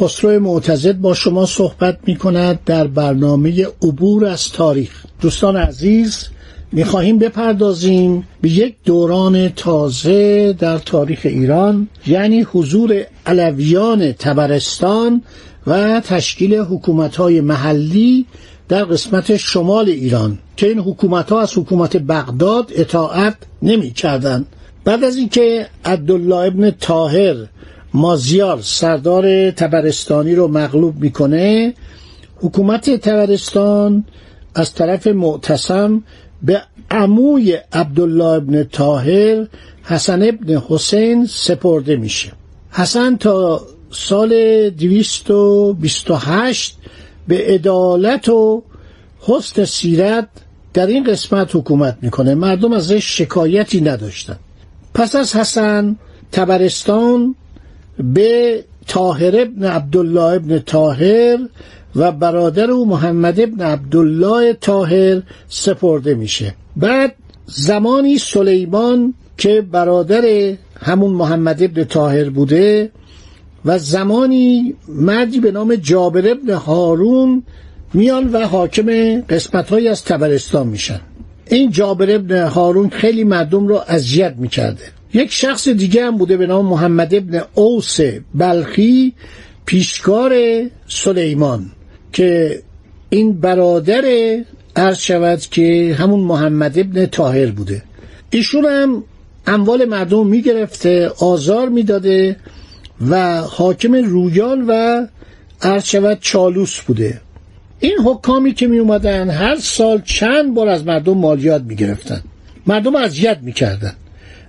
خسرو معتزد با شما صحبت می کند در برنامه عبور از تاریخ دوستان عزیز می خواهیم بپردازیم به یک دوران تازه در تاریخ ایران یعنی حضور علویان تبرستان و تشکیل حکومت‌های محلی در قسمت شمال ایران که این حکومت ها از حکومت بغداد اطاعت نمی کردن. بعد از اینکه عبدالله ابن تاهر مازیار سردار تبرستانی رو مغلوب می‌کنه. حکومت تبرستان از طرف معتصم به عموی عبدالله ابن تاهر حسن ابن حسین سپرده میشه. حسن تا سال 228 به عدالت و حسن سیرت در این قسمت حکومت می‌کنه. مردم ازش شکایتی نداشتن. پس از حسن تبرستان به تاهر ابن عبدالله ابن تاهر و برادر او محمد ابن عبدالله تاهر سپرده میشه. بعد زمانی سلیمان که برادر همون محمد ابن تاهر بوده و زمانی مردی به نام جابر ابن هارون میان و حاکم قسمت های از تبرستان میشن. این جابر ابن هارون خیلی مردم رو اذیت می‌کرده. یک شخص دیگه هم بوده به نام محمد ابن اوس بلخی پیشکار سلیمان که این برادر عرض شود که همون محمد ابن تاهر بوده. ایشون هم اموال مردم می‌گرفته آزار می‌داده و حاکم رویان و عرض شود چالوس بوده. این حکامی که می اومدن هر سال چند بار از مردم مالیات می گرفتن مردم اذیت می کردن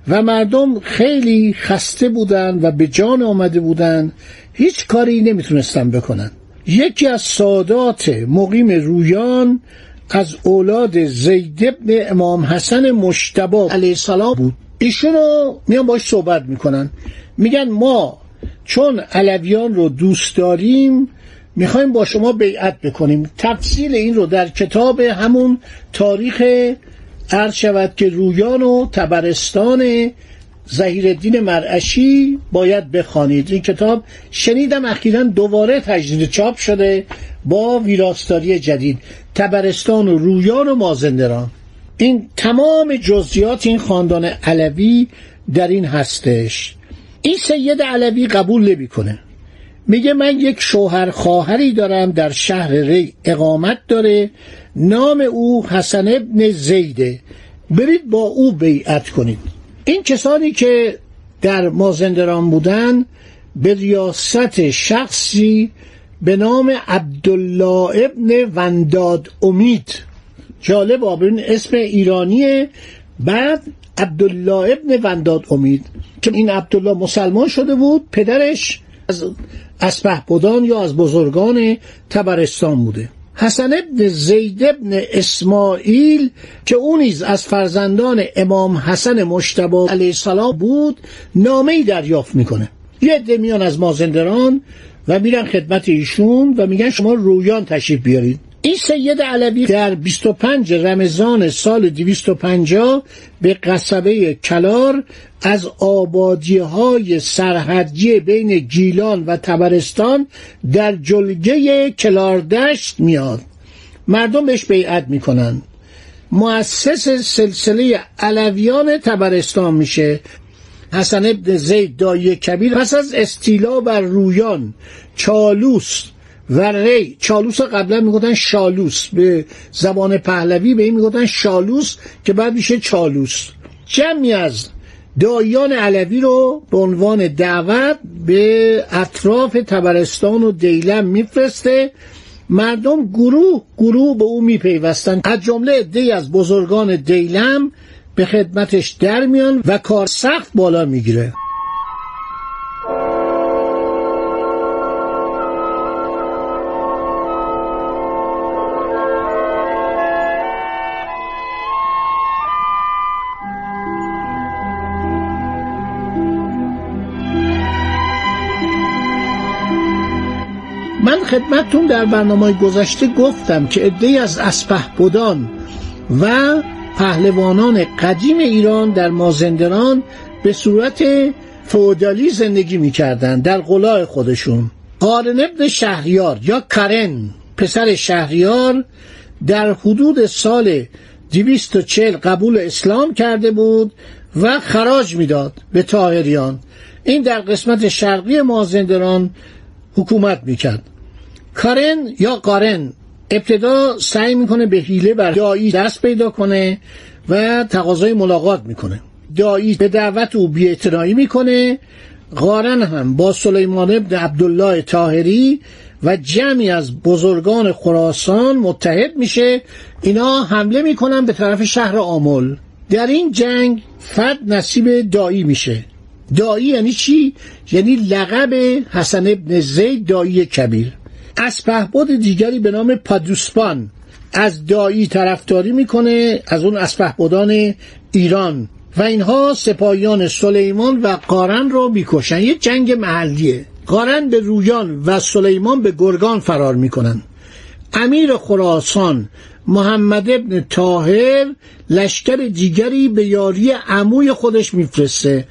و مردم خیلی خسته بودن و به جان آمده بودن. هیچ کاری نمی‌تونستن بکنن. یکی از سادات مقیم رویان از اولاد زید ابن امام حسن مشتبا علیه السلام. بود. ایشونو میان باش صحبت می‌کنن. میگن ما چون علویان رو دوست داریم می‌خوایم با شما بیعت بکنیم. تفصیل این رو در کتاب همون تاریخ عرض شود که رویان و تبرستان زهیر مرعشی باید بخوانید. این کتاب شنیدم اخیرا دوباره تجدید چاپ شده با ویراستاری جدید. تبرستان و رویان و مازندران این تمام جزئیات این خاندان علوی در این هستش. این سید علوی قبول نمی‌کنه. میگه من یک شوهر خواهری دارم در شهر ری اقامت داره نام او حسن ابن زیده. برید با او بیعت کنید. این کسانی که در مازندران بودن به ریاست شخصی به نام عبدالله ابن ونداد امید. جالب آبرین اسم ایرانیه. بعد عبدالله ابن ونداد امید که این عبدالله مسلمان شده بود پدرش از اسبه بودان یا از بزرگان تبرستان بوده. حسن ابن زید ابن اسماعیل که نیز از فرزندان امام حسن مشتبه علیه السلام بود نامه ای دریافت می‌کنه. یه عده از مازندران و میرن خدمت ایشون و میگن شما رویان تشریف بیارید. این سید علوی در 25 رمضان سال 250 به قصبه کلار از آبادی های سرحدی بین گیلان و تبرستان در جلگه کلاردشت میاد. مردم بهش بیعت می‌کنن. مؤسس سلسله علویان تبرستان میشه. حسن ابن زید دایی کبیر پس از استیلا بر رویان چالوس و ری چالوس قبلا می‌گفتن شالوس. به زبان پهلوی به این می‌گفتن شالوس که بعد میشه چالوس. جمعی از دایان علوی رو به عنوان دعوت به اطراف تبرستان و دیلم میفرسته. مردم گروه گروه به او میپیوستند از جمله عدهای از بزرگان دیلم به خدمتش در میان و کار سخت بالا می‌گیره. خدمتتون در برنامه گذشته گفتم که عدهای از اسپهبدان و پهلوانان قدیم ایران در مازندران به صورت فودالی زندگی می‌کردند در قلاع خودشون. قارن ابن شهریار یا کرن پسر شهریار در حدود سال 240 قبول اسلام کرده بود و خراج می‌داد به تاهریان این در قسمت شرقی مازندران حکومت می‌کرد. کارن یا قارن؟ ابتدا سعی می‌کنه به حیله بر دایی دست پیدا کنه و تقاضای ملاقات می‌کنه. دایی به دعوت او بیاعتنایی می‌کنه. قارن هم با سلیمان ابن عبدالله تاهری و جمعی از بزرگان خراسان متحد میشه. اینا حمله می‌کنن به طرف شهر آمل در این جنگ فد نصیب دایی میشه. دایی یعنی چی؟ یعنی لقب حسن ابن زید دایی کبیر. از پهبد دیگری به نام پادوسپان از دایی طرفداری می‌کنه از اون اسپهبدان ایران و اینها سپاهیان سلیمان و قارن رو می‌کشن. یه جنگ محلیه. قارن به رویان و سلیمان به گرگان فرار می‌کنن. امیر خراسان محمد ابن تاهر لشکر دیگری به یاری عموی خودش میفرسته.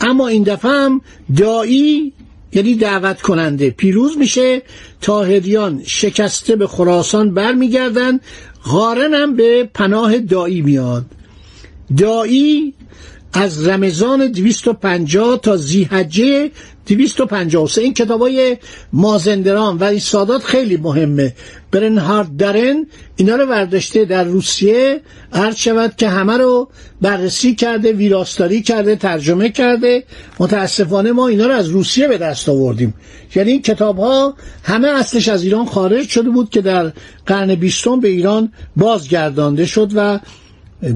اما این دفعه هم دایی یعنی دعوت کننده. پیروز میشه تاهریان شکسته به خراسان برمیگردن غارن هم به پناه دایی میاد. دایی از رمضان 250 تا زیحجه 253 این کتاب های مازندران و این سادات خیلی مهمه. برنهارد درن اینا رو برداشته در روسیه. عرض شود که همه رو بررسی کرده ویراستاری کرده ترجمه کرده. متاسفانه ما اینا رو از روسیه به دست آوردیم. یعنی این کتاب ها همه اصلش از ایران خارج شده بود که در قرن بیستم به ایران بازگردانده شد و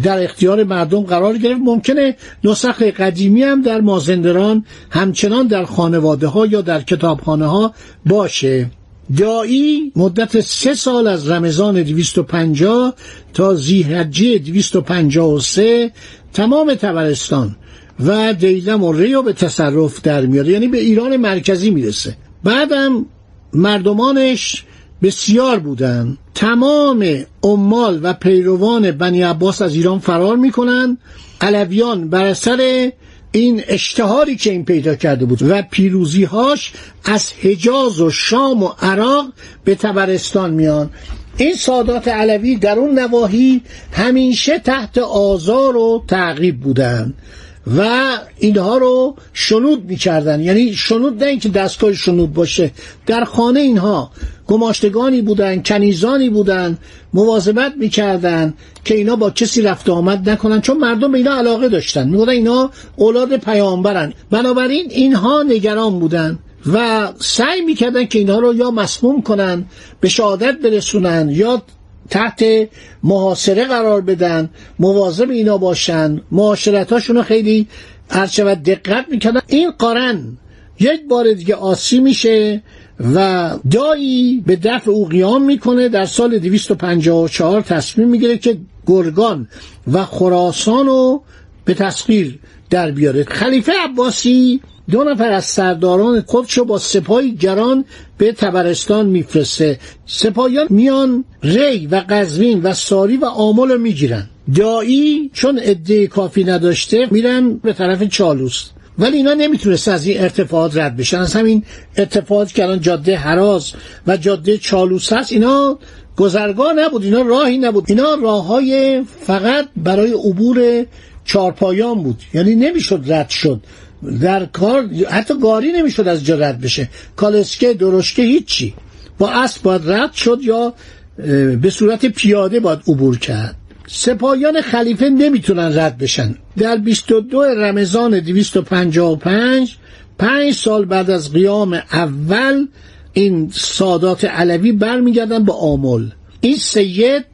در اختیار مردم قرار گرفت. ممکنه نسخ قدیمی هم در مازندران همچنان در خانواده ها یا در کتابخانه ها باشه. دایی مدت سه سال از رمضان 250 تا زیحجه 253 تمام تبرستان و دیلم و ریو به تصرف در میاره یعنی به ایران مرکزی می‌رسه. بعدم مردمانش بسیار بودند تمام عمال و پیروان بنی عباس از ایران فرار می‌کنن علویان بر اثر این اشتهاری که این پیدا کرده بود و پیروزیهاش از حجاز و شام و عراق به تبرستان میان. این سادات علوی در اون نواحی همیشه تحت آزار و تعقیب بودند. و اینها رو شنود می‌کردن. یعنی شنود نه اینکه دستگاه شنود باشه. در خانه اینها گماشتگانی بودن کنیزانی بودن مواظبت می‌کردن که اینا با کسی رفت آمد نکنن چون مردم به اینا علاقه داشتن. می‌گفتن اینا اولاد پیامبرن. بنابراین اینها نگران بودن و سعی می‌کردن که اینها رو یا مسموم کنن به شهادت برسونن یا تحت محاصره قرار بدن مواظب اینا باشن. معاشرتاشون رو خیلی هرچود دقت می‌کردن. این قارن یک بار دیگه آسی میشه و دایی به دفع او قیام می‌کنه. در سال 254 تصمیم می‌گیره که گرگان و خراسان رو به تسخیر در بیاره. خلیفه عباسی دو نفر از سرداران خودشو با سپاهی گران به تبرستان میفرسته. سپاهیان میان ری و قزوین و ساری و آمل رو می‌گیرن. دایی چون عده کافی نداشته میرن به طرف چالوس. ولی اینا نمی‌تونست از این ارتفاعات رد بشن. از همین ارتفاعات که الان جاده حراز و جاده چالوس هست اینا گذرگاه نبود اینا راهی نبود. اینا راه های فقط برای عبور چارپایان بود. یعنی نمی‌شد رد شد. در کار حتی گاری نمی‌شد از جا رد بشه. کالسکه درشکه هیچی. با اسب باید رد شد یا به صورت پیاده باید عبور کرد. سپاهیان خلیفه نمی‌تونن رد بشن. در 22 رمضان 255 پنج سال بعد از قیام اول این سادات علوی برمیگردن به آمل. این سید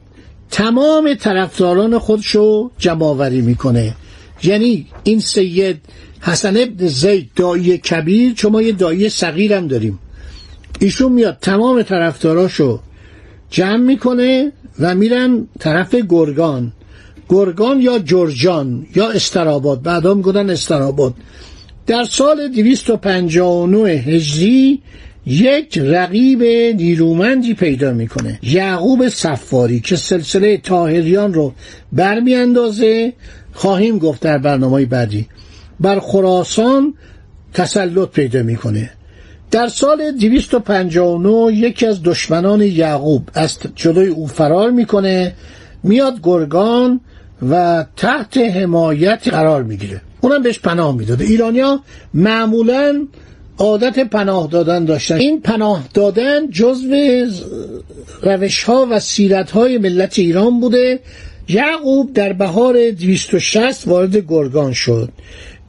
تمام طرفداران خودشو جمعآوری می‌کنه. یعنی این سید حسن ابن زید دایی کبیر چون ما یه دایی صغیر هم داریم. ایشون میاد تمام طرفداراشو جمع می‌کنه و میرن طرف گرگان. گرگان یا جرجان یا استراباد. بعدا میگن استراباد. در سال 259 هجری یک رقیب نیرومندی پیدا می‌کنه. یعقوب صفاری که سلسله تاهریان رو برمیاندازه. خواهیم گفت در برنامه بعدی. بر خراسان تسلط پیدا می‌کنه. در سال 259 یکی از دشمنان یعقوب از جلوی او فرار می‌کنه میاد گرگان و تحت حمایت قرار می‌گیره. اونم بهش پناه می‌داده. ایرانیا معمولا عادت پناه دادن داشتن. این پناه دادن جزو روش ها و سیرت های ملت ایران بوده. یعقوب در بهار 260 وارد گرگان شد.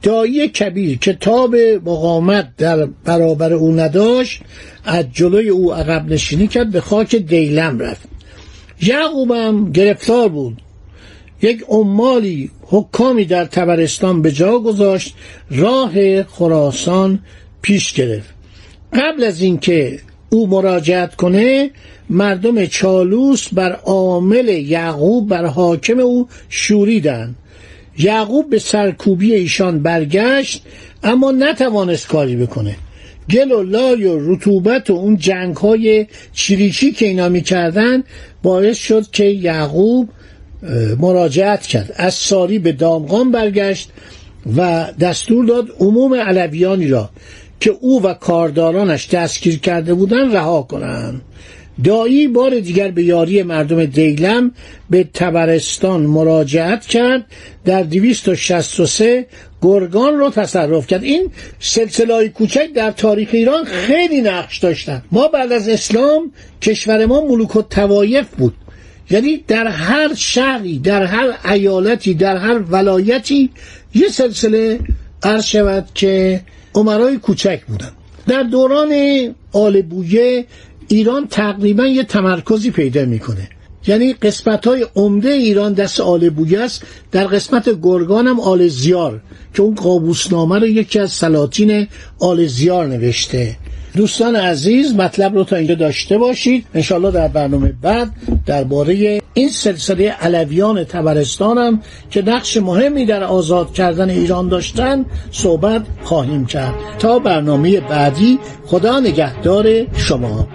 دایی کبیر که تاب مقامت در برابر او نداشت از جلوی او عقب نشینی کرد به خاک دیلم رفت. یعقوبم گرفتار بود. یک عمالی حکامی در تبرستان به جا گذاشت راه خراسان پیش گرفت. قبل از اینکه او مراجعت کنه مردم چالوس بر عامل یعقوب بر حاکم او شوریدند. یعقوب به سرکوبی ایشان برگشت اما نتوانست کاری بکنه. گل و لای و رطوبت و اون جنگ های که اینا می‌کردن باعث شد که یعقوب مراجعت کرد. از ساری به دامغان برگشت و دستور داد عموم علویانی را که او و کاردارانش دستگیر کرده بودند رها کنند دایی بار دیگر به یاری مردم دیلم به تبرستان مراجعت کرد. در 263 گرگان رو تصرف کرد. این سلسله های کوچک در تاریخ ایران خیلی نقش داشتن. ما بعد از اسلام کشور ما ملوک و توایف بود. یعنی در هر شهری در هر ایالتی در هر ولایتی یه سلسله عرض شود که عمرای کوچک بودن. در دوران آل بویه ایران تقریبا یه تمرکزی پیدا می‌کنه. یعنی قسمت های عمده ایران دست آل بویه است. در قسمت گرگان هم آل زیار که اون قابوسنامه رو یکی از سلاطین آل زیار نوشته. دوستان عزیز مطلب رو تا اینجا داشته باشید. انشالله در برنامه بعد درباره این سلسله علویان تبرستانم که نقش مهمی در آزاد کردن ایران داشتن صحبت خواهیم کرد. تا برنامه بعدی خدا نگهدار شما.